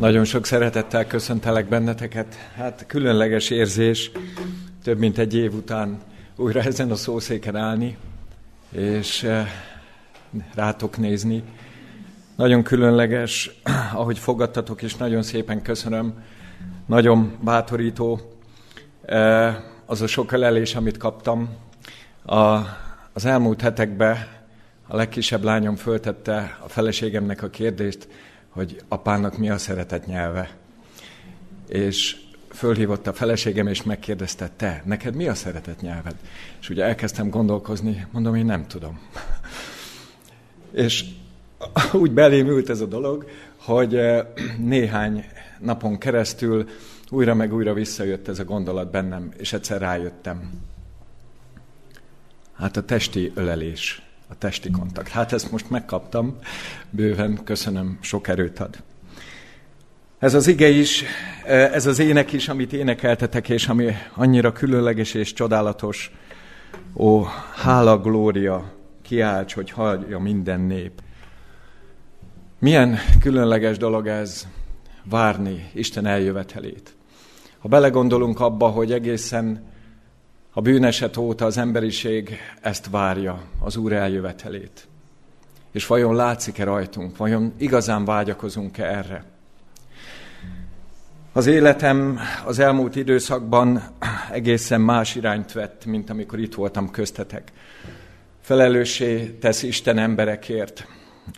Nagyon sok szeretettel köszöntelek benneteket. Hát különleges érzés, több mint egy év után újra ezen a szószéken állni, és eh, rátok nézni. Nagyon különleges, ahogy fogadtatok, és nagyon szépen köszönöm. Nagyon bátorító eh, az a sok ölelés, amit kaptam. A, az elmúlt hetekben a legkisebb lányom föltette a feleségemnek a kérdést, hogy apának mi a szeretet nyelve. És fölhívott a feleségem, és megkérdezte, te, neked mi a szeretet nyelved? És ugye elkezdtem gondolkozni, mondom, én nem tudom. és úgy belém ült ez a dolog, hogy eh, néhány napon keresztül újra meg újra visszajött ez a gondolat bennem, és egyszer rájöttem. Hát a testi ölelés a testi kontakt. Hát ezt most megkaptam, bőven köszönöm, sok erőt ad. Ez az ige is, ez az ének is, amit énekeltetek, és ami annyira különleges és csodálatos. Ó, hála, glória, kiálts, hogy hallja minden nép. Milyen különleges dolog ez várni Isten eljövetelét. Ha belegondolunk abba, hogy egészen a bűneset óta az emberiség ezt várja, az Úr eljövetelét. És vajon látszik-e rajtunk? Vajon igazán vágyakozunk-e erre? Az életem az elmúlt időszakban egészen más irányt vett, mint amikor itt voltam köztetek. Felelőssé tesz Isten emberekért,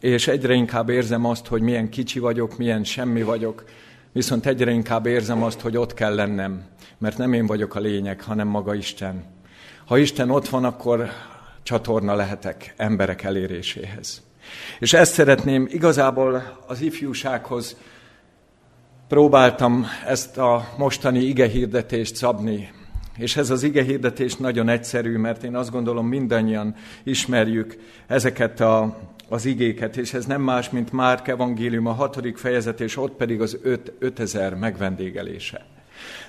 és egyre inkább érzem azt, hogy milyen kicsi vagyok, milyen semmi vagyok, viszont egyre inkább érzem azt, hogy ott kell lennem, mert nem én vagyok a lényeg, hanem maga Isten. Ha Isten ott van, akkor csatorna lehetek emberek eléréséhez. És ezt szeretném igazából az ifjúsághoz próbáltam ezt a mostani igehirdetést szabni. És ez az igehirdetés nagyon egyszerű, mert én azt gondolom mindannyian ismerjük ezeket a, az igéket, és ez nem más, mint Márk evangélium a hatodik fejezet, és ott pedig az öt, ötezer megvendégelése.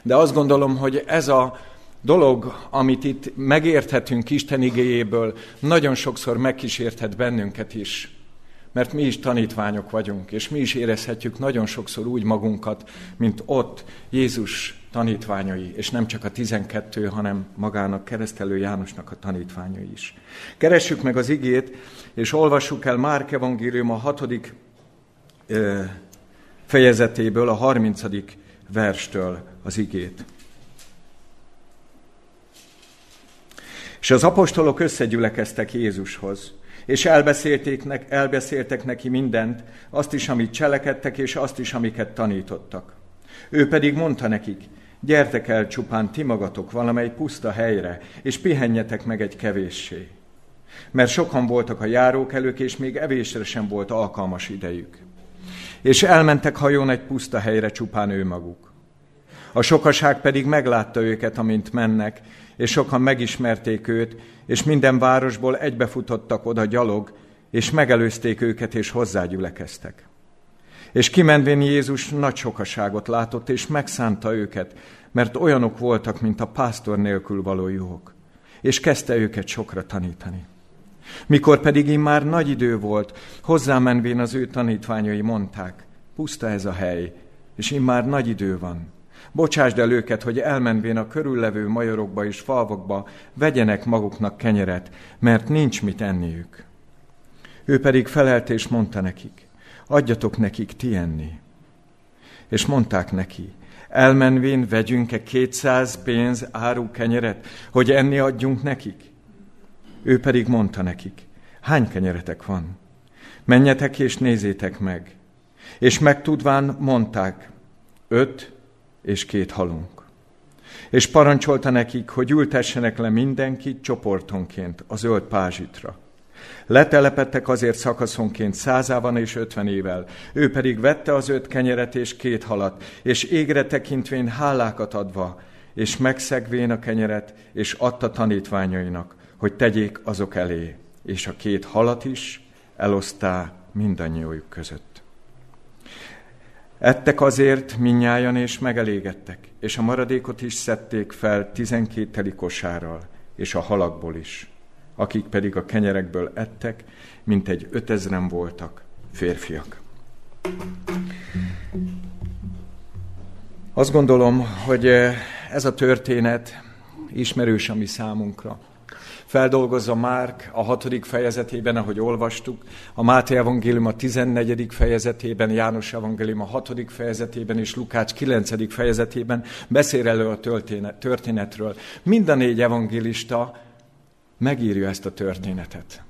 De azt gondolom, hogy ez a dolog, amit itt megérthetünk Isten igéjéből, nagyon sokszor megkísérthet bennünket is. Mert mi is tanítványok vagyunk, és mi is érezhetjük nagyon sokszor úgy magunkat, mint ott Jézus tanítványai, és nem csak a tizenkettő, hanem magának keresztelő Jánosnak a tanítványai is. Keressük meg az igét, és olvassuk el Márk evangélium a hatodik fejezetéből, a harmincadik verstől az igét. És az apostolok összegyülekeztek Jézushoz, és elbeszélték, elbeszéltek neki mindent, azt is, amit cselekedtek, és azt is, amiket tanítottak. Ő pedig mondta nekik, gyertek el csupán ti magatok valamely puszta helyre, és pihenjetek meg egy kevéssé. Mert sokan voltak a járókelők, és még evésre sem volt alkalmas idejük. És elmentek hajón egy puszta helyre csupán ő maguk. A sokaság pedig meglátta őket, amint mennek, és sokan megismerték őt, és minden városból egybefutottak oda gyalog, és megelőzték őket, és hozzágyülekeztek. És kimenvén Jézus nagy sokaságot látott, és megszánta őket, mert olyanok voltak, mint a pásztor nélkül való juhok, és kezdte őket sokra tanítani. Mikor pedig immár nagy idő volt, hozzámenvén az ő tanítványai mondták, puszta ez a hely, és immár nagy idő van. Bocsásd el őket, hogy elmenvén a körüllevő majorokba és falvakba vegyenek maguknak kenyeret, mert nincs mit enniük. Ő pedig felelt és mondta nekik, adjatok nekik ti enni. És mondták neki, elmenvén vegyünk-e kétszáz pénz áru kenyeret, hogy enni adjunk nekik? Ő pedig mondta nekik, hány kenyeretek van? Menjetek és nézzétek meg. És megtudván mondták, öt és két halunk. És parancsolta nekik, hogy ültessenek le mindenkit csoportonként a zöld pázsitra. Letelepettek azért szakaszonként százában és ötvenével. Ő pedig vette az öt kenyeret és két halat, és égre tekintvén hálákat adva, és megszegvén a kenyeret, és adta tanítványainak, hogy tegyék azok elé, és a két halat is elosztá mindannyiójuk között. Ettek azért minnyájan és megelégettek, és a maradékot is szedték fel tizenkét teli kosárral, és a halakból is. Akik pedig a kenyerekből ettek, mint egy ötezren voltak férfiak. Azt gondolom, hogy ez a történet ismerős a mi számunkra. Feldolgozza Márk a hatodik fejezetében, ahogy olvastuk, a Máté evangélium a 14. fejezetében, János evangélium a hatodik fejezetében és Lukács 9. fejezetében beszél elő a történetről. Mind a négy evangélista megírja ezt a történetet.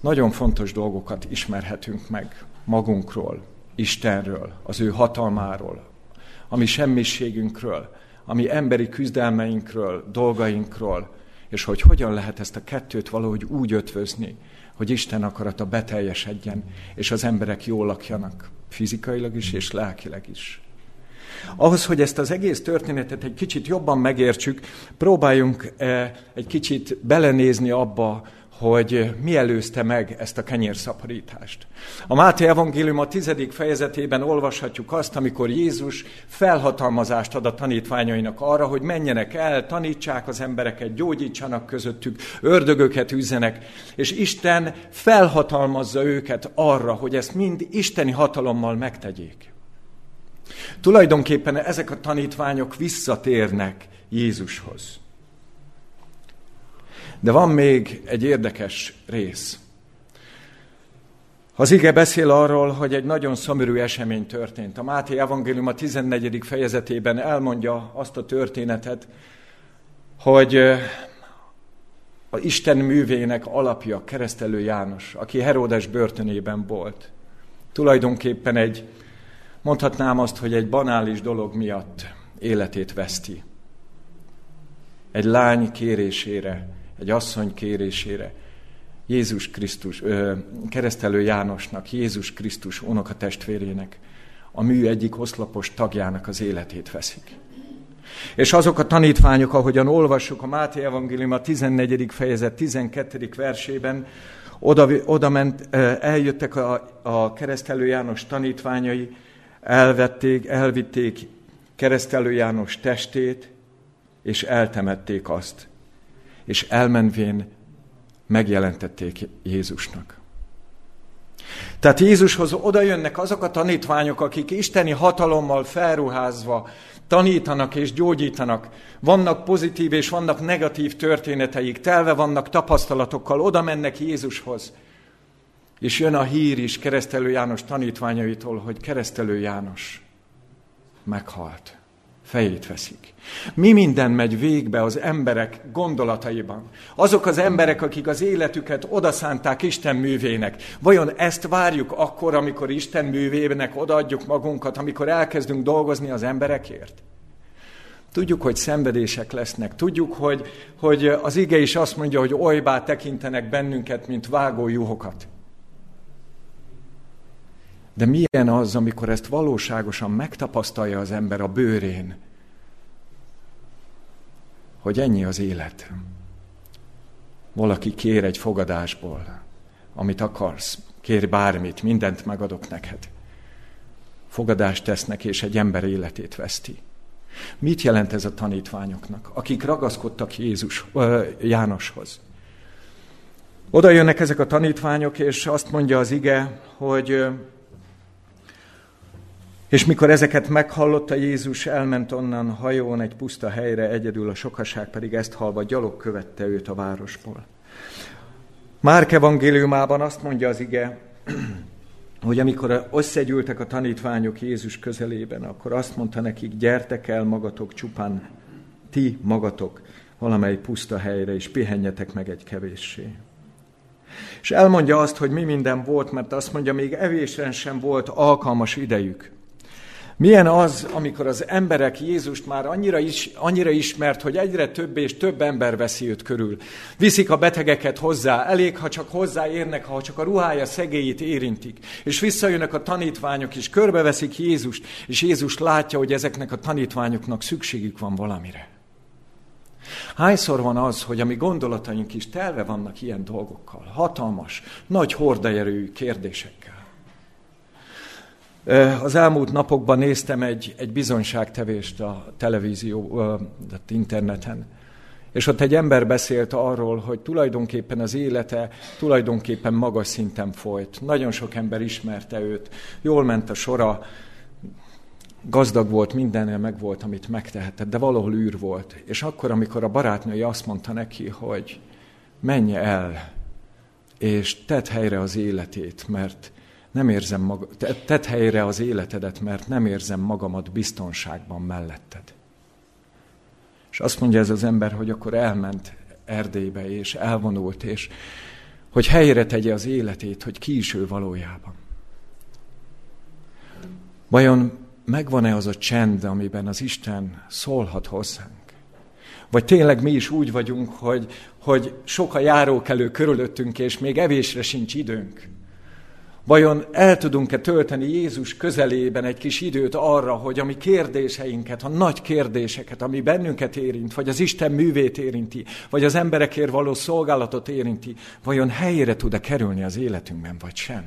Nagyon fontos dolgokat ismerhetünk meg magunkról, Istenről, az ő hatalmáról, a mi semmiségünkről, a mi emberi küzdelmeinkről, dolgainkról, és hogy hogyan lehet ezt a kettőt valahogy úgy ötvözni, hogy Isten akarata beteljesedjen, és az emberek jól lakjanak, fizikailag is és lelkileg is. Ahhoz, hogy ezt az egész történetet egy kicsit jobban megértsük, próbáljunk eh, egy kicsit belenézni abba, hogy mi előzte meg ezt a kenyérszaporítást. A Máté Evangélium a tizedik fejezetében olvashatjuk azt, amikor Jézus felhatalmazást ad a tanítványainak arra, hogy menjenek el, tanítsák az embereket, gyógyítsanak közöttük, ördögöket üzzenek, és Isten felhatalmazza őket arra, hogy ezt mind isteni hatalommal megtegyék. Tulajdonképpen ezek a tanítványok visszatérnek Jézushoz. De van még egy érdekes rész. Az ige beszél arról, hogy egy nagyon szomorú esemény történt. A Máté Evangélium a 14. fejezetében elmondja azt a történetet, hogy a Isten művének alapja keresztelő János, aki Heródes börtönében volt. Tulajdonképpen egy, mondhatnám azt, hogy egy banális dolog miatt életét veszti. Egy lány kérésére egy asszony kérésére Jézus Krisztus, ö, keresztelő Jánosnak, Jézus Krisztus unokatestvérének, a mű egyik oszlopos tagjának az életét veszik. És azok a tanítványok, ahogyan olvassuk a Máté Evangélium a 14. fejezet 12. versében, oda, oda ment, eljöttek a, a keresztelő János tanítványai, elvették, elvitték keresztelő János testét, és eltemették azt és elmenvén megjelentették Jézusnak. Tehát Jézushoz oda jönnek azok a tanítványok, akik isteni hatalommal felruházva tanítanak és gyógyítanak. Vannak pozitív és vannak negatív történeteik, telve vannak tapasztalatokkal, oda mennek Jézushoz. És jön a hír is keresztelő János tanítványaitól, hogy keresztelő János meghalt fejét veszik. Mi minden megy végbe az emberek gondolataiban? Azok az emberek, akik az életüket odaszánták Isten művének, vajon ezt várjuk akkor, amikor Isten művének odaadjuk magunkat, amikor elkezdünk dolgozni az emberekért? Tudjuk, hogy szenvedések lesznek. Tudjuk, hogy, hogy az ige is azt mondja, hogy olybá tekintenek bennünket, mint vágó juhokat. De milyen az, amikor ezt valóságosan megtapasztalja az ember a bőrén, hogy ennyi az élet. Valaki kér egy fogadásból, amit akarsz, kér bármit, mindent megadok neked. Fogadást tesznek, és egy ember életét veszti. Mit jelent ez a tanítványoknak, akik ragaszkodtak Jézus, Jánoshoz? Oda jönnek ezek a tanítványok, és azt mondja az ige, hogy és mikor ezeket meghallotta Jézus, elment onnan hajón egy puszta helyre, egyedül a sokaság pedig ezt halva gyalog követte őt a városból. Márk evangéliumában azt mondja az ige, hogy amikor összegyűltek a tanítványok Jézus közelében, akkor azt mondta nekik, gyertek el magatok csupán, ti magatok valamely puszta helyre, és pihenjetek meg egy kevéssé. És elmondja azt, hogy mi minden volt, mert azt mondja, még evésre sem volt alkalmas idejük. Milyen az, amikor az emberek Jézust már annyira, is, annyira ismert, hogy egyre több és több ember veszi őt körül. Viszik a betegeket hozzá, elég, ha csak hozzáérnek, ha csak a ruhája szegélyét érintik. És visszajönnek a tanítványok, és körbeveszik Jézust, és Jézus látja, hogy ezeknek a tanítványoknak szükségük van valamire. Hányszor van az, hogy a mi gondolataink is telve vannak ilyen dolgokkal, hatalmas, nagy hordaerőjű kérdésekkel. Az elmúlt napokban néztem egy, egy bizonyságtevést a televízió, a interneten, és ott egy ember beszélt arról, hogy tulajdonképpen az élete tulajdonképpen magas szinten folyt. Nagyon sok ember ismerte őt, jól ment a sora, gazdag volt, mindennél meg volt, amit megtehetett, de valahol űr volt. És akkor, amikor a barátnője azt mondta neki, hogy menj el, és tedd helyre az életét, mert nem érzem maga, tedd helyre az életedet, mert nem érzem magamat biztonságban melletted. És azt mondja ez az ember, hogy akkor elment Erdélybe, és elvonult, és hogy helyre tegye az életét, hogy ki is ő valójában. Vajon megvan-e az a csend, amiben az Isten szólhat hozzánk? Vagy tényleg mi is úgy vagyunk, hogy, hogy sok a járókelő körülöttünk, és még evésre sincs időnk? Vajon el tudunk-e tölteni Jézus közelében egy kis időt arra, hogy a mi kérdéseinket, a nagy kérdéseket, ami bennünket érint, vagy az Isten művét érinti, vagy az emberekért való szolgálatot érinti, vajon helyére tud-e kerülni az életünkben, vagy sem?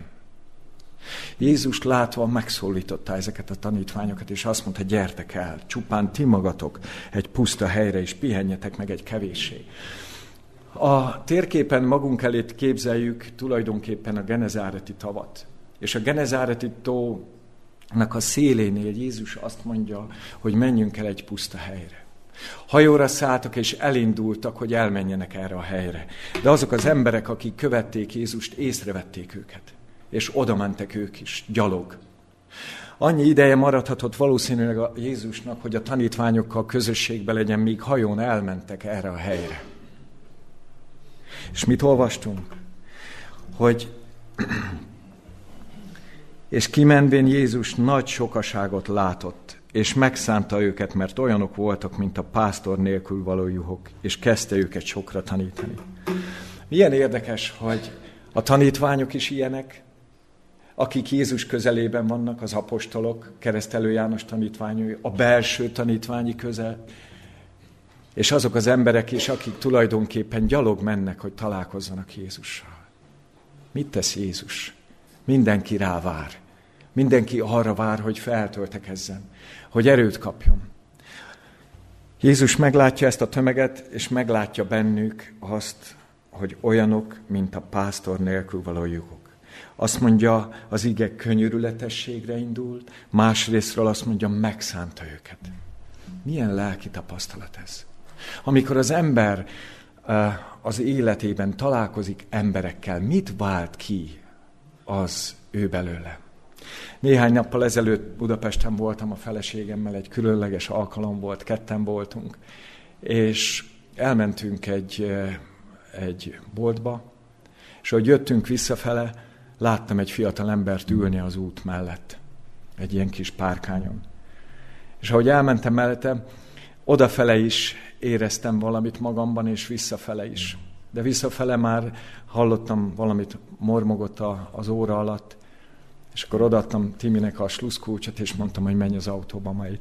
Jézus látva megszólította ezeket a tanítványokat, és azt mondta, gyertek el, csupán ti magatok egy puszta helyre, és pihenjetek meg egy kevéssé. A térképen magunk elét képzeljük tulajdonképpen a Genezáreti tavat. És a Genezáreti tónak a szélénél Jézus azt mondja, hogy menjünk el egy puszta helyre. Hajóra szálltak és elindultak, hogy elmenjenek erre a helyre. De azok az emberek, akik követték Jézust, észrevették őket. És oda mentek ők is, gyalog. Annyi ideje maradhatott valószínűleg a Jézusnak, hogy a tanítványokkal közösségbe legyen, míg hajón elmentek erre a helyre. És mit olvastunk? Hogy és kimenvén Jézus nagy sokaságot látott, és megszánta őket, mert olyanok voltak, mint a pásztor nélkül való juhok, és kezdte őket sokra tanítani. Milyen érdekes, hogy a tanítványok is ilyenek, akik Jézus közelében vannak, az apostolok, keresztelő János tanítványai, a belső tanítványi közel, és azok az emberek is, akik tulajdonképpen gyalog mennek, hogy találkozzanak Jézussal. Mit tesz Jézus? Mindenki rá vár. Mindenki arra vár, hogy feltöltekezzen, hogy erőt kapjon. Jézus meglátja ezt a tömeget, és meglátja bennük azt, hogy olyanok, mint a pásztor nélkül való jogok. Azt mondja, az ige könyörületességre indult, másrésztről azt mondja, megszánta őket. Milyen lelki tapasztalat ez? Amikor az ember az életében találkozik emberekkel, mit vált ki az ő belőle? Néhány nappal ezelőtt Budapesten voltam a feleségemmel, egy különleges alkalom volt, ketten voltunk, és elmentünk egy, egy boltba, és ahogy jöttünk visszafele, láttam egy fiatal embert ülni az út mellett, egy ilyen kis párkányon. És ahogy elmentem mellette, odafele is éreztem valamit magamban, és visszafele is. De visszafele már hallottam valamit, mormogott az óra alatt, és akkor odaadtam Timinek a sluszkulcsot, és mondtam, hogy menj az autóba, majd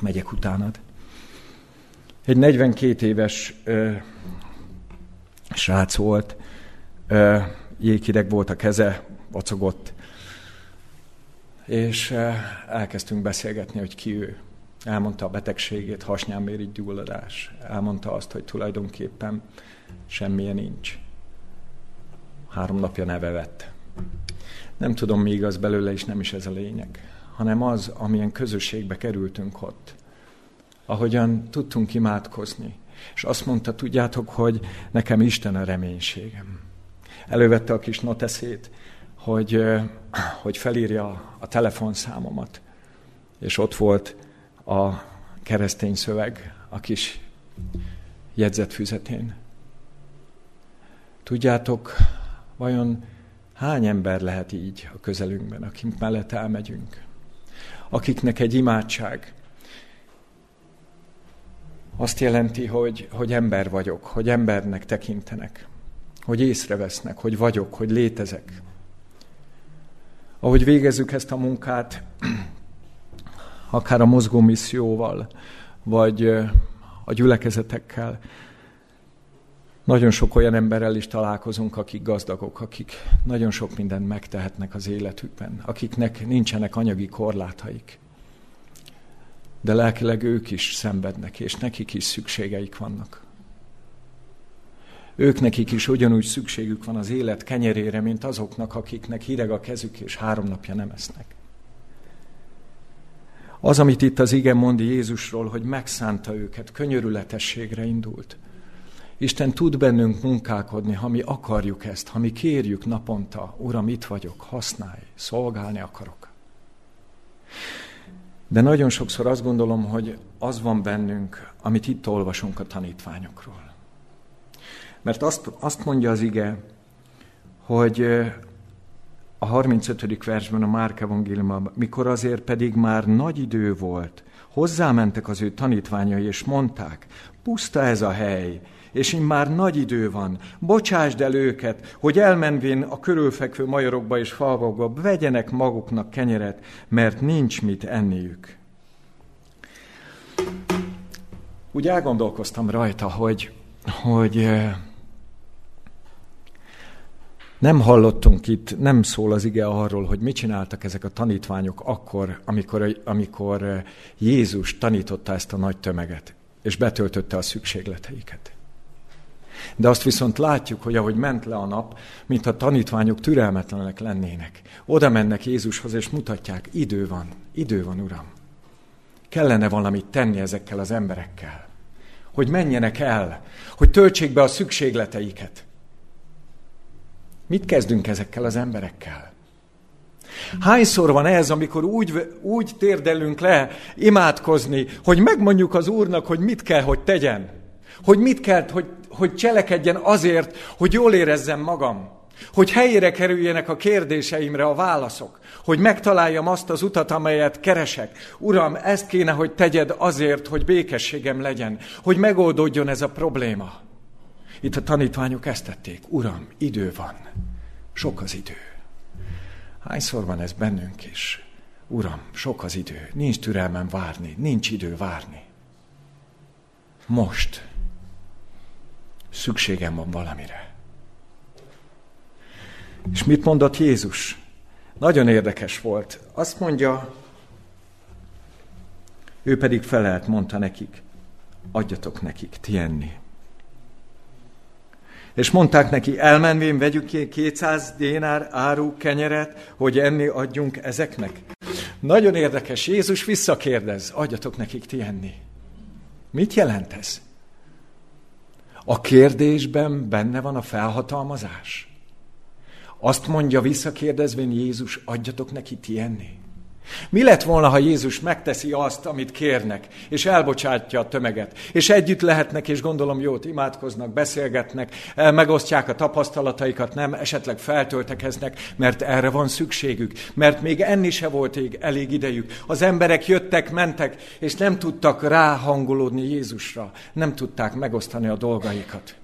megyek utánad. Egy 42 éves ö, srác volt, ö, jéghideg volt a keze, vacogott, és ö, elkezdtünk beszélgetni, hogy ki ő. Elmondta a betegségét, hasnyálmérigy gyulladás. Elmondta azt, hogy tulajdonképpen semmilyen nincs. Három napja neve vett. Nem tudom, mi igaz belőle, és nem is ez a lényeg, hanem az, amilyen közösségbe kerültünk ott. Ahogyan tudtunk imádkozni. És azt mondta, tudjátok, hogy nekem Isten a reménységem. Elővette a kis noteszét, hogy, hogy felírja a telefonszámomat. És ott volt a keresztény szöveg a kis jegyzetfüzetén. Tudjátok, vajon hány ember lehet így a közelünkben, akik mellett elmegyünk? Akiknek egy imádság azt jelenti, hogy, hogy ember vagyok, hogy embernek tekintenek, hogy észrevesznek, hogy vagyok, hogy létezek. Ahogy végezzük ezt a munkát, akár a mozgó misszióval, vagy a gyülekezetekkel. Nagyon sok olyan emberrel is találkozunk, akik gazdagok, akik nagyon sok mindent megtehetnek az életükben, akiknek nincsenek anyagi korlátaik. De lelkileg ők is szenvednek, és nekik is szükségeik vannak. Ők nekik is ugyanúgy szükségük van az élet kenyerére, mint azoknak, akiknek hideg a kezük, és három napja nem esznek. Az, amit itt az igen mond Jézusról, hogy megszánta őket, könyörületességre indult. Isten tud bennünk munkálkodni, ha mi akarjuk ezt, ha mi kérjük naponta, Uram, itt vagyok, használj, szolgálni akarok. De nagyon sokszor azt gondolom, hogy az van bennünk, amit itt olvasunk a tanítványokról. Mert azt, azt mondja az ige, hogy a 35. versben a Márk evangéliumban, mikor azért pedig már nagy idő volt, hozzámentek az ő tanítványai, és mondták, puszta ez a hely, és így már nagy idő van, bocsásd el őket, hogy elmenvén a körülfekvő majorokba és falvakba vegyenek maguknak kenyeret, mert nincs mit enniük. Úgy elgondolkoztam rajta, hogy, hogy nem hallottunk itt, nem szól az ige arról, hogy mit csináltak ezek a tanítványok akkor, amikor, amikor Jézus tanította ezt a nagy tömeget, és betöltötte a szükségleteiket. De azt viszont látjuk, hogy ahogy ment le a nap, mint a tanítványok türelmetlenek lennének. Oda mennek Jézushoz, és mutatják, idő van, idő van, Uram. Kellene valamit tenni ezekkel az emberekkel. Hogy menjenek el, hogy töltsék be a szükségleteiket. Mit kezdünk ezekkel az emberekkel? Hányszor van ez, amikor úgy, úgy térdelünk le imádkozni, hogy megmondjuk az Úrnak, hogy mit kell, hogy tegyen? Hogy mit kell, hogy, hogy cselekedjen azért, hogy jól érezzem magam? Hogy helyére kerüljenek a kérdéseimre a válaszok? Hogy megtaláljam azt az utat, amelyet keresek? Uram, ezt kéne, hogy tegyed azért, hogy békességem legyen, hogy megoldódjon ez a probléma. Itt a tanítványok ezt tették. Uram, idő van. Sok az idő. Hányszor van ez bennünk is? Uram, sok az idő. Nincs türelmem várni. Nincs idő várni. Most. Szükségem van valamire. És mit mondott Jézus? Nagyon érdekes volt. Azt mondja, ő pedig felelt, mondta nekik, adjatok nekik ti enni. És mondták neki, elmenvén vegyük ki 200 dénár áru kenyeret, hogy enni adjunk ezeknek. Nagyon érdekes, Jézus visszakérdez, adjatok nekik ti enni. Mit jelent ez? A kérdésben benne van a felhatalmazás. Azt mondja visszakérdezvén Jézus, adjatok neki ti enni. Mi lett volna, ha Jézus megteszi azt, amit kérnek, és elbocsátja a tömeget, és együtt lehetnek, és gondolom jót imádkoznak, beszélgetnek, megosztják a tapasztalataikat, nem, esetleg feltöltekeznek, mert erre van szükségük, mert még enni se volt elég idejük. Az emberek jöttek, mentek, és nem tudtak ráhangolódni Jézusra, nem tudták megosztani a dolgaikat.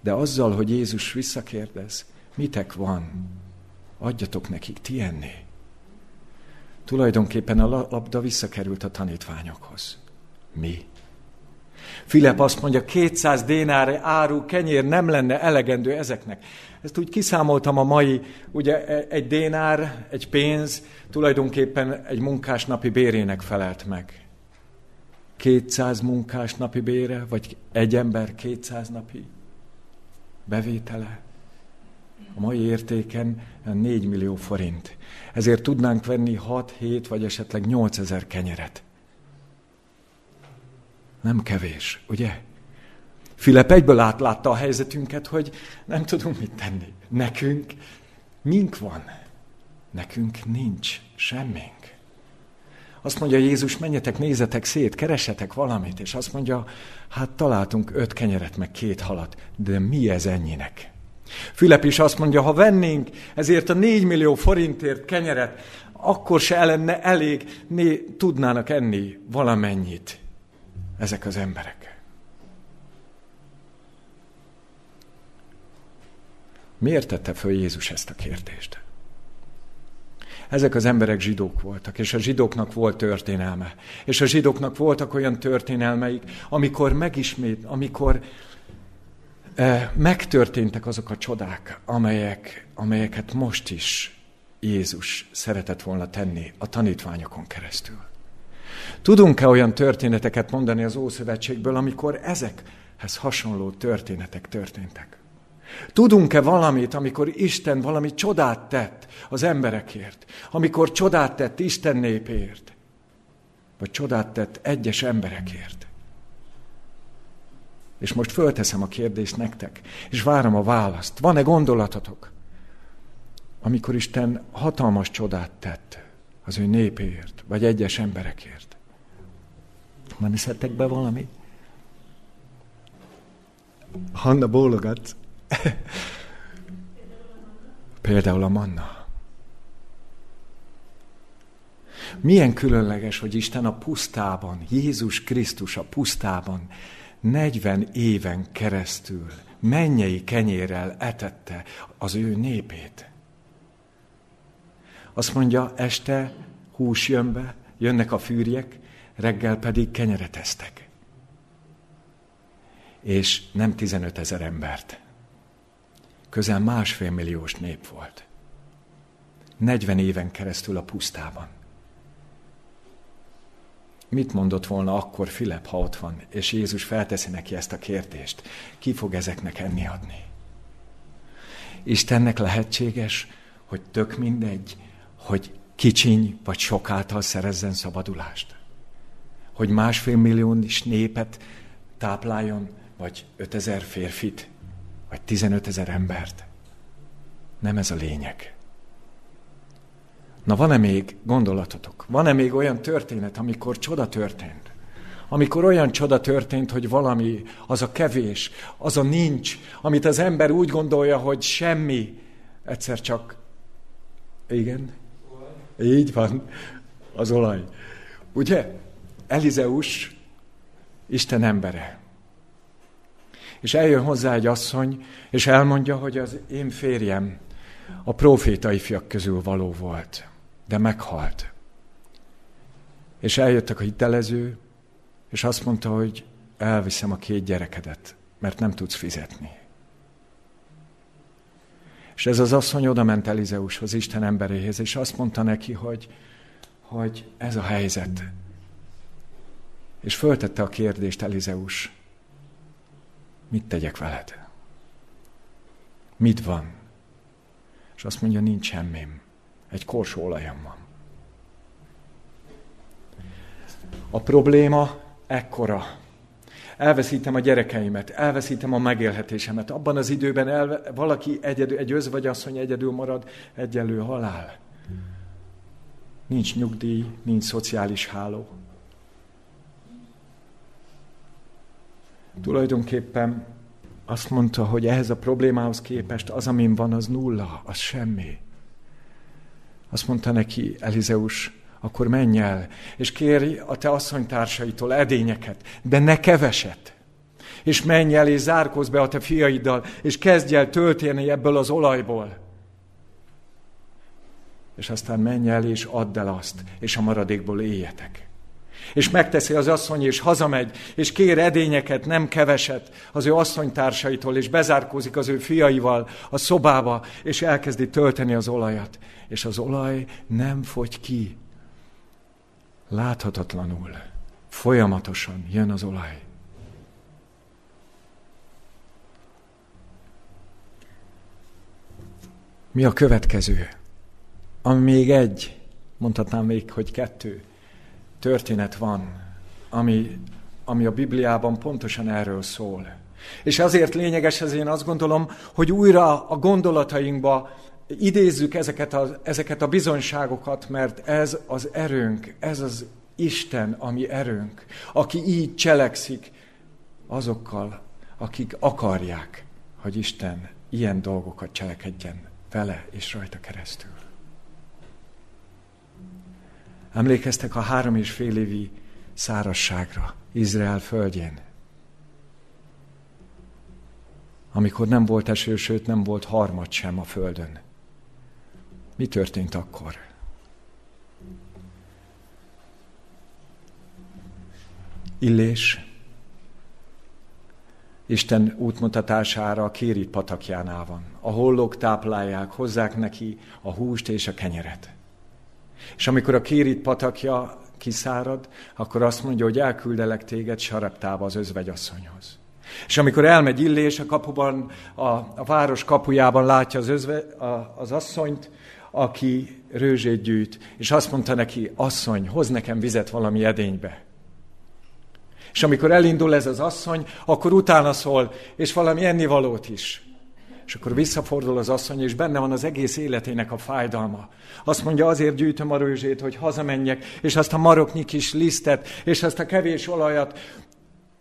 De azzal, hogy Jézus visszakérdez, mitek van, adjatok nekik ti enni. Tulajdonképpen a labda visszakerült a tanítványokhoz. Mi? Filip azt mondja, 200 dénár áru kenyér nem lenne elegendő ezeknek. Ezt úgy kiszámoltam a mai, ugye e, egy dénár, egy pénz tulajdonképpen egy munkás napi bérének felelt meg. 200 munkás napi bére, vagy egy ember 200 napi bevétele a mai értéken 4 millió forint. Ezért tudnánk venni 6, 7 vagy esetleg 8 ezer kenyeret. Nem kevés, ugye? Filip egyből átlátta a helyzetünket, hogy nem tudunk mit tenni. Nekünk mink van, nekünk nincs semmink. Azt mondja Jézus, menjetek, nézzetek szét, keresetek valamit, és azt mondja, hát találtunk öt kenyeret, meg két halat, de mi ez ennyinek? Fülep is azt mondja, ha vennénk ezért a 4 millió forintért kenyeret, akkor se lenne elég, né, tudnának enni valamennyit ezek az emberek. Miért tette föl Jézus ezt a kérdést? Ezek az emberek zsidók voltak, és a zsidóknak volt történelme. És a zsidóknak voltak olyan történelmeik, amikor megismét, amikor megtörténtek azok a csodák, amelyek, amelyeket most is Jézus szeretett volna tenni a tanítványokon keresztül. Tudunk-e olyan történeteket mondani az Ószövetségből, amikor ezekhez hasonló történetek történtek? Tudunk-e valamit, amikor Isten valami csodát tett az emberekért? Amikor csodát tett Isten népért? Vagy csodát tett egyes emberekért? És most fölteszem a kérdést nektek, és várom a választ. Van-e gondolatotok, amikor Isten hatalmas csodát tett az ő népéért, vagy egyes emberekért? Nem hiszedtek be valami? Hanna bólogat. Például a manna. Milyen különleges, hogy Isten a pusztában, Jézus Krisztus a pusztában 40 éven keresztül mennyei kenyérrel etette az ő népét. Azt mondja, este hús jön be, jönnek a fűrjek, reggel pedig kenyeret esztek. És nem 15 ezer embert. Közel másfél milliós nép volt. 40 éven keresztül a pusztában. Mit mondott volna akkor Filip, ha ott van, és Jézus felteszi neki ezt a kérdést? Ki fog ezeknek enni adni? Istennek lehetséges, hogy tök mindegy, hogy kicsiny vagy sok által szerezzen szabadulást? Hogy másfél millió is népet tápláljon, vagy ötezer férfit, vagy tizenöt ezer embert? Nem ez a lényeg. Na van-e még gondolatotok? Van-e még olyan történet, amikor csoda történt? Amikor olyan csoda történt, hogy valami, az a kevés, az a nincs, amit az ember úgy gondolja, hogy semmi, egyszer csak, igen, így van, az olaj. Ugye? Elizeus, Isten embere. És eljön hozzá egy asszony, és elmondja, hogy az én férjem a profétai fiak közül való volt de meghalt. És eljöttek a hitelező, és azt mondta, hogy elviszem a két gyerekedet, mert nem tudsz fizetni. És ez az asszony oda ment Elizeushoz, Isten emberéhez, és azt mondta neki, hogy, hogy ez a helyzet. És föltette a kérdést Elizeus, mit tegyek veled? Mit van? És azt mondja, nincs semmim. Egy korsó olajam van. A probléma ekkora. Elveszítem a gyerekeimet, elveszítem a megélhetésemet. Abban az időben elve, valaki egyedül, egy öz vagy asszony egyedül marad, egyelő halál. Nincs nyugdíj, nincs szociális háló. Tulajdonképpen azt mondta, hogy ehhez a problémához képest az, amin van, az nulla, az semmi. Azt mondta neki Elizeus, akkor menj el, és kérj a te asszonytársaitól edényeket, de ne keveset. És menj el, és zárkozz be a te fiaiddal, és kezdj el tölteni ebből az olajból. És aztán menj el, és add el azt, és a maradékból éljetek. És megteszi az asszony, és hazamegy, és kér edényeket, nem keveset az ő asszonytársaitól, és bezárkózik az ő fiaival a szobába, és elkezdi tölteni az olajat. És az olaj nem fogy ki. Láthatatlanul, folyamatosan jön az olaj. Mi a következő? Ami még egy, mondhatnám még, hogy kettő történet van, ami, ami a Bibliában pontosan erről szól. És azért lényeges, ez én azt gondolom, hogy újra a gondolatainkba idézzük ezeket a, ezeket a bizonyságokat, mert ez az erőnk, ez az Isten, ami erőnk, aki így cselekszik azokkal, akik akarják, hogy Isten ilyen dolgokat cselekedjen vele és rajta keresztül. Emlékeztek a három és fél évi szárasságra Izrael földjén? Amikor nem volt eső, sőt nem volt harmad sem a földön. Mi történt akkor? Illés Isten útmutatására a Kérit patakjánál van. A hollók táplálják, hozzák neki a húst és a kenyeret. És amikor a kérit patakja kiszárad, akkor azt mondja, hogy elküldelek téged sareptába az özvegyasszonyhoz. És amikor elmegy Illés a kapuban, a, a város kapujában látja az, özve, a, az asszonyt, aki rőzsét gyűjt, és azt mondta neki, asszony, hoz nekem vizet valami edénybe. És amikor elindul ez az asszony, akkor utána szól, és valami ennivalót is. És akkor visszafordul az asszony, és benne van az egész életének a fájdalma. Azt mondja, azért gyűjtöm a rőzsét, hogy hazamenjek, és azt a maroknyi kis lisztet, és azt a kevés olajat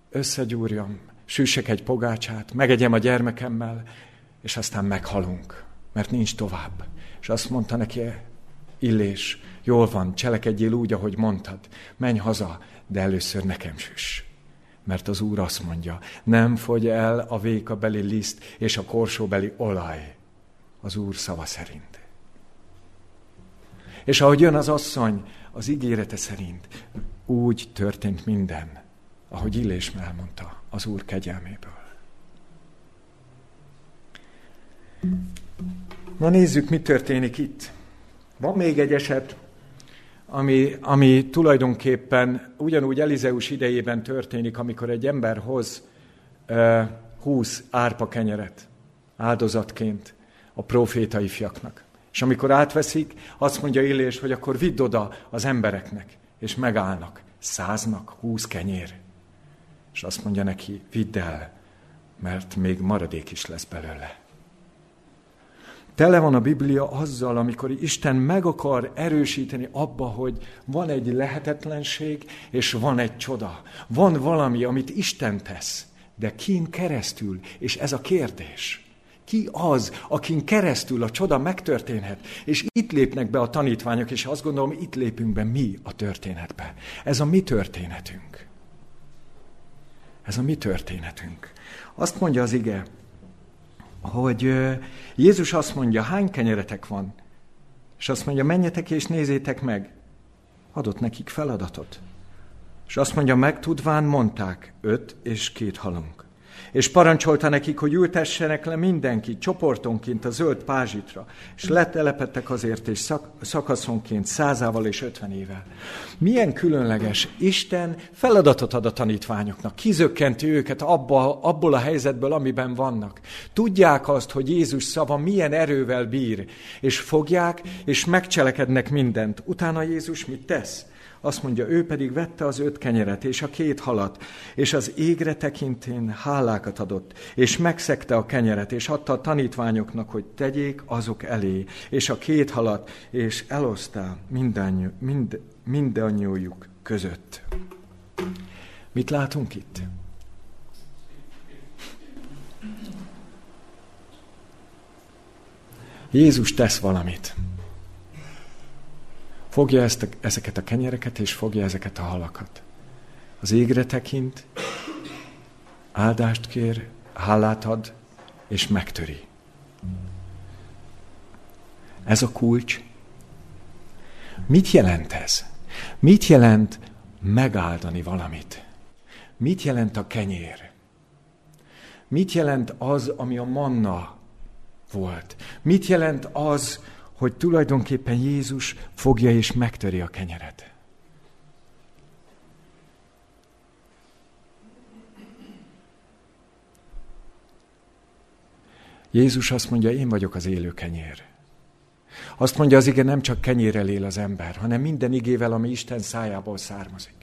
összegyúrjam, süssek egy pogácsát, megegyem a gyermekemmel, és aztán meghalunk, mert nincs tovább. És azt mondta neki Illés, jól van, cselekedjél úgy, ahogy mondtad, menj haza, de először nekem süss. Mert az Úr azt mondja, nem fogy el a vékabeli liszt és a korsóbeli olaj az Úr szava szerint. És ahogy jön az asszony, az ígérete szerint, úgy történt minden, ahogy Illés elmondta az Úr kegyelméből. Na nézzük, mi történik itt. Van még egy eset, ami, ami tulajdonképpen ugyanúgy Elizeus idejében történik, amikor egy ember hoz uh, húsz árpa kenyeret áldozatként a proféta ifjaknak. És amikor átveszik, azt mondja Illés, hogy akkor vidd oda az embereknek, és megállnak. Száznak, húsz kenyér. És azt mondja neki, vidd el, mert még maradék is lesz belőle. Tele van a Biblia azzal, amikor Isten meg akar erősíteni abba, hogy van egy lehetetlenség, és van egy csoda. Van valami, amit Isten tesz, de kin keresztül, és ez a kérdés. Ki az, akin keresztül a csoda megtörténhet? És itt lépnek be a tanítványok, és azt gondolom, itt lépünk be mi a történetbe. Ez a mi történetünk. Ez a mi történetünk. Azt mondja az ige, hogy Jézus azt mondja, hány kenyeretek van? És azt mondja, menjetek és nézzétek meg. Adott nekik feladatot. És azt mondja, megtudván mondták, öt és két halunk és parancsolta nekik, hogy ültessenek le mindenki csoportonként a zöld pázsitra, és letelepettek azért, és szak, szakaszonként százával és ötvenével. Milyen különleges, Isten feladatot ad a tanítványoknak, kizökkenti őket abba, abból a helyzetből, amiben vannak. Tudják azt, hogy Jézus szava milyen erővel bír, és fogják, és megcselekednek mindent. Utána Jézus mit tesz? Azt mondja, ő pedig vette az öt kenyeret és a két halat, és az égre tekintén hálákat adott, és megszegte a kenyeret, és adta a tanítványoknak, hogy tegyék azok elé, és a két halat, és elosztál mindannyi, mind, mindannyiójuk között. Mit látunk itt? Jézus tesz valamit. Fogja ezt a, ezeket a kenyereket, és fogja ezeket a halakat. Az égre tekint, áldást kér, hálát ad, és megtöri. Ez a kulcs. Mit jelent ez? Mit jelent megáldani valamit? Mit jelent a kenyér? Mit jelent az, ami a manna volt? Mit jelent az, hogy tulajdonképpen Jézus fogja és megtöri a kenyeret. Jézus azt mondja, én vagyok az élő kenyér. Azt mondja az ige, nem csak kenyérrel él az ember, hanem minden igével, ami Isten szájából származik.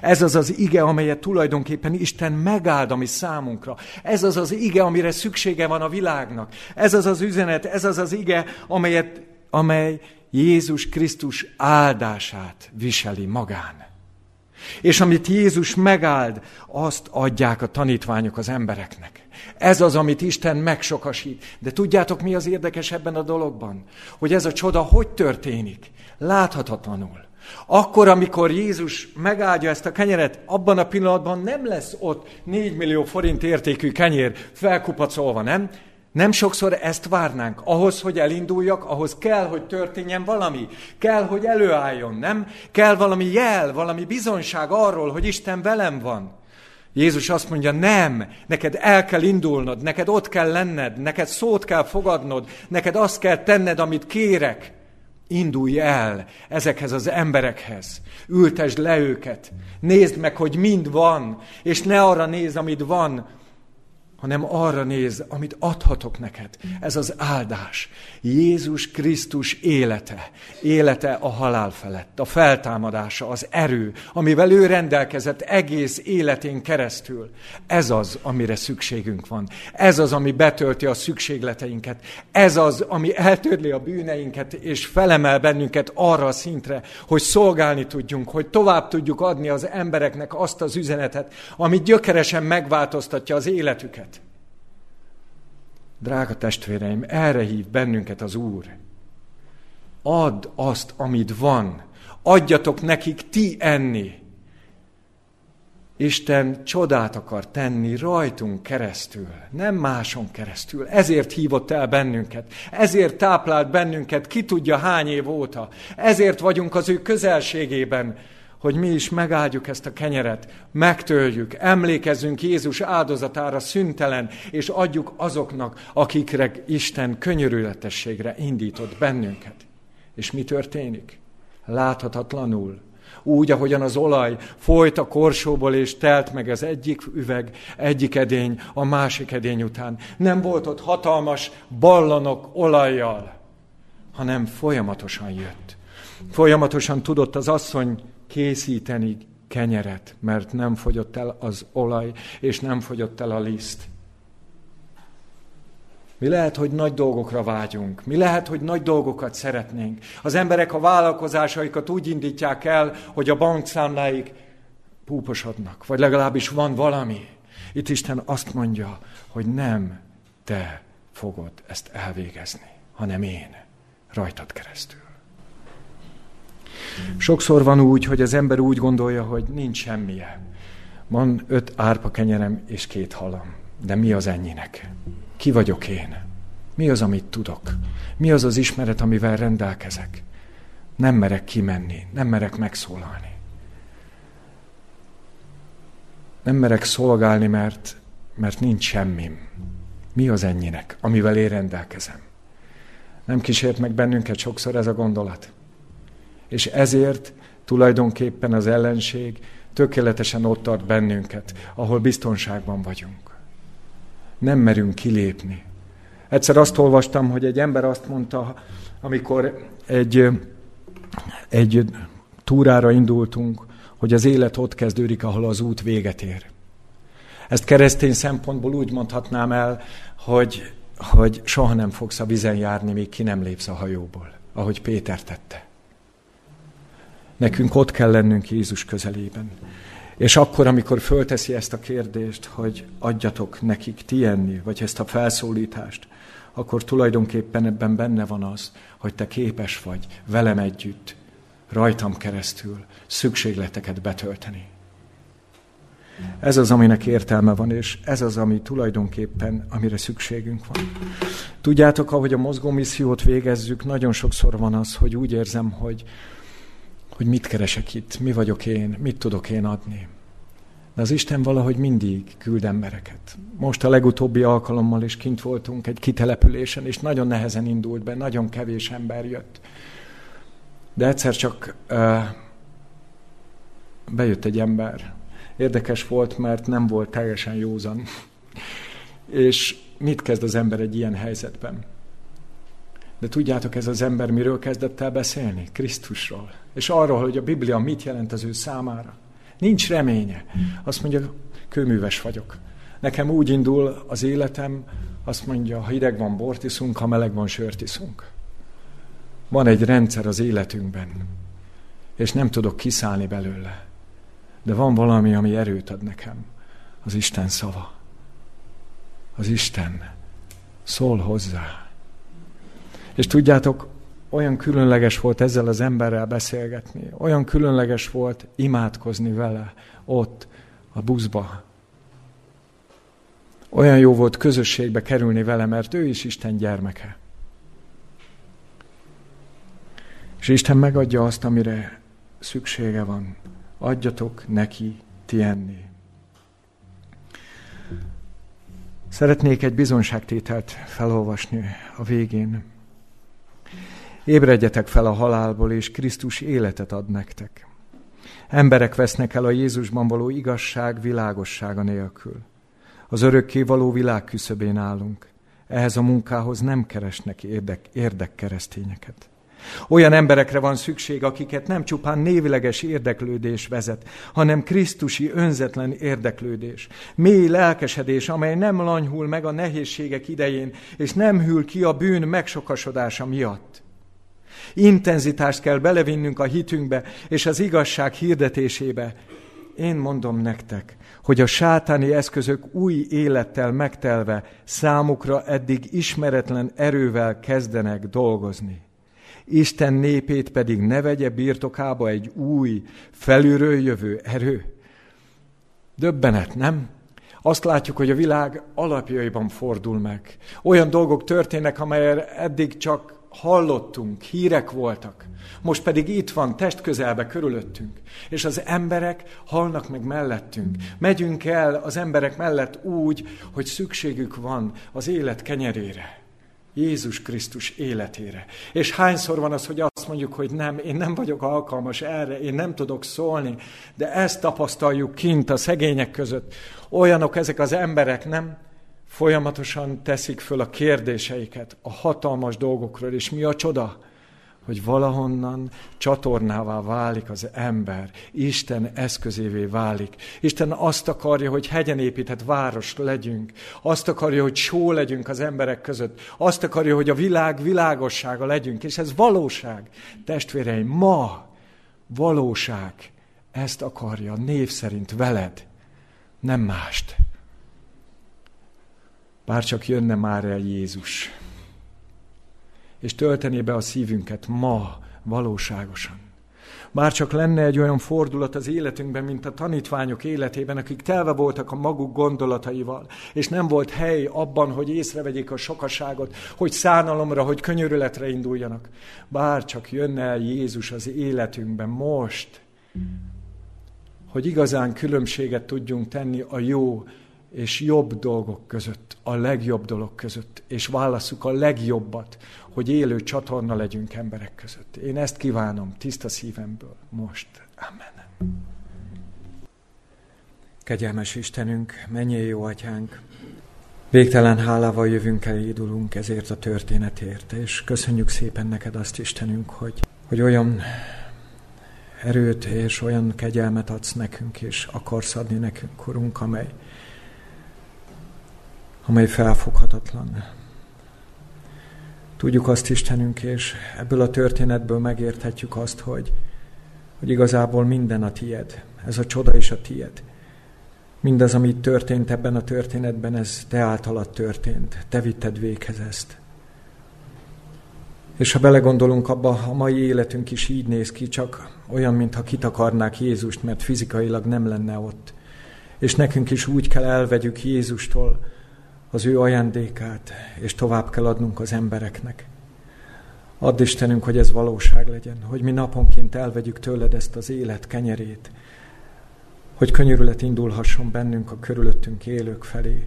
Ez az az ige, amelyet tulajdonképpen Isten megáld, ami számunkra. Ez az az ige, amire szüksége van a világnak. Ez az az üzenet, ez az az ige, amelyet, amely Jézus Krisztus áldását viseli magán. És amit Jézus megáld, azt adják a tanítványok az embereknek. Ez az, amit Isten megsokasít. De tudjátok, mi az érdekes ebben a dologban? Hogy ez a csoda hogy történik? Láthatatlanul. Akkor, amikor Jézus megáldja ezt a kenyeret, abban a pillanatban nem lesz ott 4 millió forint értékű kenyér felkupacolva, nem? Nem sokszor ezt várnánk. Ahhoz, hogy elinduljak, ahhoz kell, hogy történjen valami. Kell, hogy előálljon, nem? Kell valami jel, valami bizonyság arról, hogy Isten velem van. Jézus azt mondja, nem, neked el kell indulnod, neked ott kell lenned, neked szót kell fogadnod, neked azt kell tenned, amit kérek. Indulj el ezekhez az emberekhez, ültesd le őket, nézd meg, hogy mind van, és ne arra nézd, amit van, hanem arra néz, amit adhatok neked. Ez az áldás. Jézus Krisztus élete. Élete a halál felett, a feltámadása, az erő, amivel ő rendelkezett egész életén keresztül. Ez az, amire szükségünk van. Ez az, ami betölti a szükségleteinket. Ez az, ami eltörli a bűneinket, és felemel bennünket arra a szintre, hogy szolgálni tudjunk, hogy tovább tudjuk adni az embereknek azt az üzenetet, ami gyökeresen megváltoztatja az életüket. Drága testvéreim, erre hív bennünket az Úr. Add azt, amit van. Adjatok nekik ti enni. Isten csodát akar tenni rajtunk keresztül, nem máson keresztül. Ezért hívott el bennünket, ezért táplált bennünket, ki tudja hány év óta. Ezért vagyunk az ő közelségében, hogy mi is megáldjuk ezt a kenyeret, megtöljük, emlékezzünk Jézus áldozatára szüntelen, és adjuk azoknak, akikre Isten könyörületességre indított bennünket. És mi történik? Láthatatlanul. Úgy, ahogyan az olaj folyt a korsóból, és telt meg az egyik üveg, egyik edény, a másik edény után. Nem volt ott hatalmas ballanok olajjal, hanem folyamatosan jött. Folyamatosan tudott az asszony készíteni kenyeret, mert nem fogyott el az olaj, és nem fogyott el a liszt. Mi lehet, hogy nagy dolgokra vágyunk. Mi lehet, hogy nagy dolgokat szeretnénk. Az emberek a vállalkozásaikat úgy indítják el, hogy a bankszámláik púposodnak, vagy legalábbis van valami. Itt Isten azt mondja, hogy nem te fogod ezt elvégezni, hanem én, rajtad keresztül. Sokszor van úgy, hogy az ember úgy gondolja, hogy nincs semmije. Van öt árpa kenyerem és két halam. De mi az ennyinek? Ki vagyok én? Mi az, amit tudok? Mi az az ismeret, amivel rendelkezek? Nem merek kimenni, nem merek megszólalni. Nem merek szolgálni, mert, mert nincs semmim. Mi az ennyinek, amivel én rendelkezem? Nem kísért meg bennünket sokszor ez a gondolat? És ezért tulajdonképpen az ellenség tökéletesen ott tart bennünket, ahol biztonságban vagyunk. Nem merünk kilépni. Egyszer azt olvastam, hogy egy ember azt mondta, amikor egy, egy túrára indultunk, hogy az élet ott kezdődik, ahol az út véget ér. Ezt keresztény szempontból úgy mondhatnám el, hogy, hogy soha nem fogsz a vizen járni, míg ki nem lépsz a hajóból, ahogy Péter tette. Nekünk ott kell lennünk Jézus közelében. És akkor, amikor fölteszi ezt a kérdést, hogy adjatok nekik ti enni, vagy ezt a felszólítást, akkor tulajdonképpen ebben benne van az, hogy te képes vagy velem együtt, rajtam keresztül szükségleteket betölteni. Ez az, aminek értelme van, és ez az, ami tulajdonképpen, amire szükségünk van. Tudjátok, ahogy a mozgómissziót végezzük, nagyon sokszor van az, hogy úgy érzem, hogy hogy mit keresek itt, mi vagyok én, mit tudok én adni. De az Isten valahogy mindig küld embereket. Most a legutóbbi alkalommal is kint voltunk egy kitelepülésen, és nagyon nehezen indult be, nagyon kevés ember jött. De egyszer csak uh, bejött egy ember. Érdekes volt, mert nem volt teljesen józan. és mit kezd az ember egy ilyen helyzetben? De tudjátok, ez az ember miről kezdett el beszélni? Krisztusról. És arról, hogy a Biblia mit jelent az ő számára. Nincs reménye. Azt mondja, kőműves vagyok. Nekem úgy indul az életem, azt mondja, ha hideg van, bort iszunk, ha meleg van, sört iszunk. Van egy rendszer az életünkben, és nem tudok kiszállni belőle. De van valami, ami erőt ad nekem. Az Isten szava. Az Isten szól hozzá. És tudjátok, olyan különleges volt ezzel az emberrel beszélgetni, olyan különleges volt imádkozni vele ott a buszba. Olyan jó volt közösségbe kerülni vele, mert ő is Isten gyermeke. És Isten megadja azt, amire szüksége van. Adjatok neki ti enni. Szeretnék egy bizonságtételt felolvasni a végén. Ébredjetek fel a halálból, és Krisztus életet ad nektek. Emberek vesznek el a Jézusban való igazság világossága nélkül. Az örökkévaló világ küszöbén állunk. Ehhez a munkához nem keresnek érdek, érdekkeresztényeket. Olyan emberekre van szükség, akiket nem csupán névleges érdeklődés vezet, hanem Krisztusi önzetlen érdeklődés. Mély lelkesedés, amely nem lanyhul meg a nehézségek idején, és nem hűl ki a bűn megsokasodása miatt. Intenzitást kell belevinnünk a hitünkbe és az igazság hirdetésébe. Én mondom nektek, hogy a sátáni eszközök új élettel megtelve számukra eddig ismeretlen erővel kezdenek dolgozni. Isten népét pedig ne vegye birtokába egy új, felülről jövő erő. Döbbenet, nem? Azt látjuk, hogy a világ alapjaiban fordul meg. Olyan dolgok történnek, amelyek eddig csak hallottunk, hírek voltak. Most pedig itt van, test közelbe körülöttünk. És az emberek halnak meg mellettünk. Megyünk el az emberek mellett úgy, hogy szükségük van az élet kenyerére. Jézus Krisztus életére. És hányszor van az, hogy azt mondjuk, hogy nem, én nem vagyok alkalmas erre, én nem tudok szólni, de ezt tapasztaljuk kint a szegények között. Olyanok ezek az emberek, nem? Folyamatosan teszik föl a kérdéseiket a hatalmas dolgokról, és mi a csoda? hogy valahonnan csatornává válik az ember, Isten eszközévé válik. Isten azt akarja, hogy hegyen épített város legyünk, azt akarja, hogy só legyünk az emberek között, azt akarja, hogy a világ világossága legyünk, és ez valóság. Testvéreim, ma valóság ezt akarja név szerint veled, nem mást. Bár csak jönne már el Jézus és töltené be a szívünket ma valóságosan. Már csak lenne egy olyan fordulat az életünkben, mint a tanítványok életében, akik telve voltak a maguk gondolataival, és nem volt hely abban, hogy észrevegyék a sokaságot, hogy szánalomra, hogy könyörületre induljanak. Bár csak jönne el Jézus az életünkben most, hogy igazán különbséget tudjunk tenni a jó és jobb dolgok között, a legjobb dolog között, és válasszuk a legjobbat, hogy élő csatorna legyünk emberek között. Én ezt kívánom tiszta szívemből most. Amen. Kegyelmes Istenünk, mennyi jó atyánk, végtelen hálával jövünk el, édulunk ezért a történetért, és köszönjük szépen neked azt, Istenünk, hogy, hogy olyan erőt és olyan kegyelmet adsz nekünk, és akarsz adni nekünk, Urunk, amely, amely felfoghatatlan. Tudjuk azt Istenünk, és ebből a történetből megérthetjük azt, hogy, hogy igazából minden a tied. Ez a csoda is a tied. Mindaz, ami történt ebben a történetben, ez te általad történt. Te vitted véghez ezt. És ha belegondolunk abba, a mai életünk is így néz ki, csak olyan, mintha kitakarnák Jézust, mert fizikailag nem lenne ott. És nekünk is úgy kell elvegyük Jézustól, az ő ajándékát, és tovább kell adnunk az embereknek. Add Istenünk, hogy ez valóság legyen, hogy mi naponként elvegyük tőled ezt az élet kenyerét, hogy könyörület indulhasson bennünk a körülöttünk élők felé,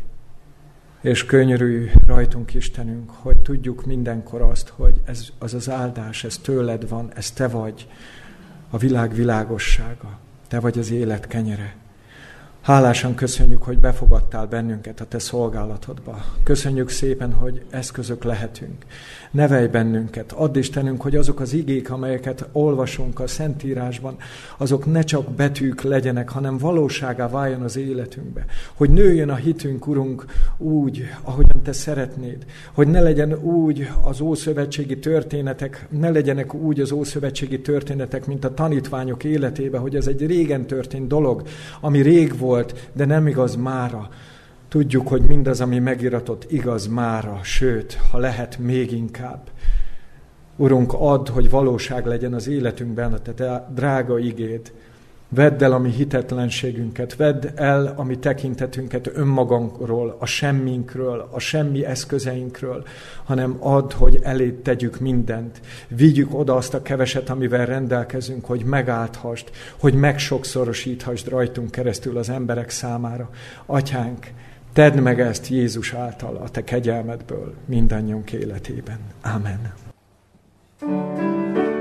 és könyörülj rajtunk Istenünk, hogy tudjuk mindenkor azt, hogy ez az az áldás, ez tőled van, ez te vagy, a világ világossága, te vagy az élet kenyere. Hálásan köszönjük, hogy befogadtál bennünket a te szolgálatodba. Köszönjük szépen, hogy eszközök lehetünk. Nevelj bennünket. Add Istenünk, hogy azok az igék, amelyeket olvasunk a Szentírásban, azok ne csak betűk legyenek, hanem valóságá váljon az életünkbe. Hogy nőjön a hitünk, Urunk, úgy, ahogyan Te szeretnéd. Hogy ne legyen úgy az ószövetségi történetek, ne legyenek úgy az ószövetségi történetek, mint a tanítványok életébe, hogy ez egy régen történt dolog, ami rég volt, volt, de nem igaz mára. Tudjuk, hogy mindaz, ami megiratott, igaz mára, sőt, ha lehet, még inkább. Urunk, add, hogy valóság legyen az életünkben a te drága igét, Vedd el a mi hitetlenségünket, vedd el a mi tekintetünket önmagunkról, a semminkről, a semmi eszközeinkről, hanem add, hogy elét tegyük mindent. Vigyük oda azt a keveset, amivel rendelkezünk, hogy megállthast, hogy megsokszorosíthast rajtunk keresztül az emberek számára. Atyánk, tedd meg ezt Jézus által a te kegyelmedből mindannyiunk életében. Amen. thank you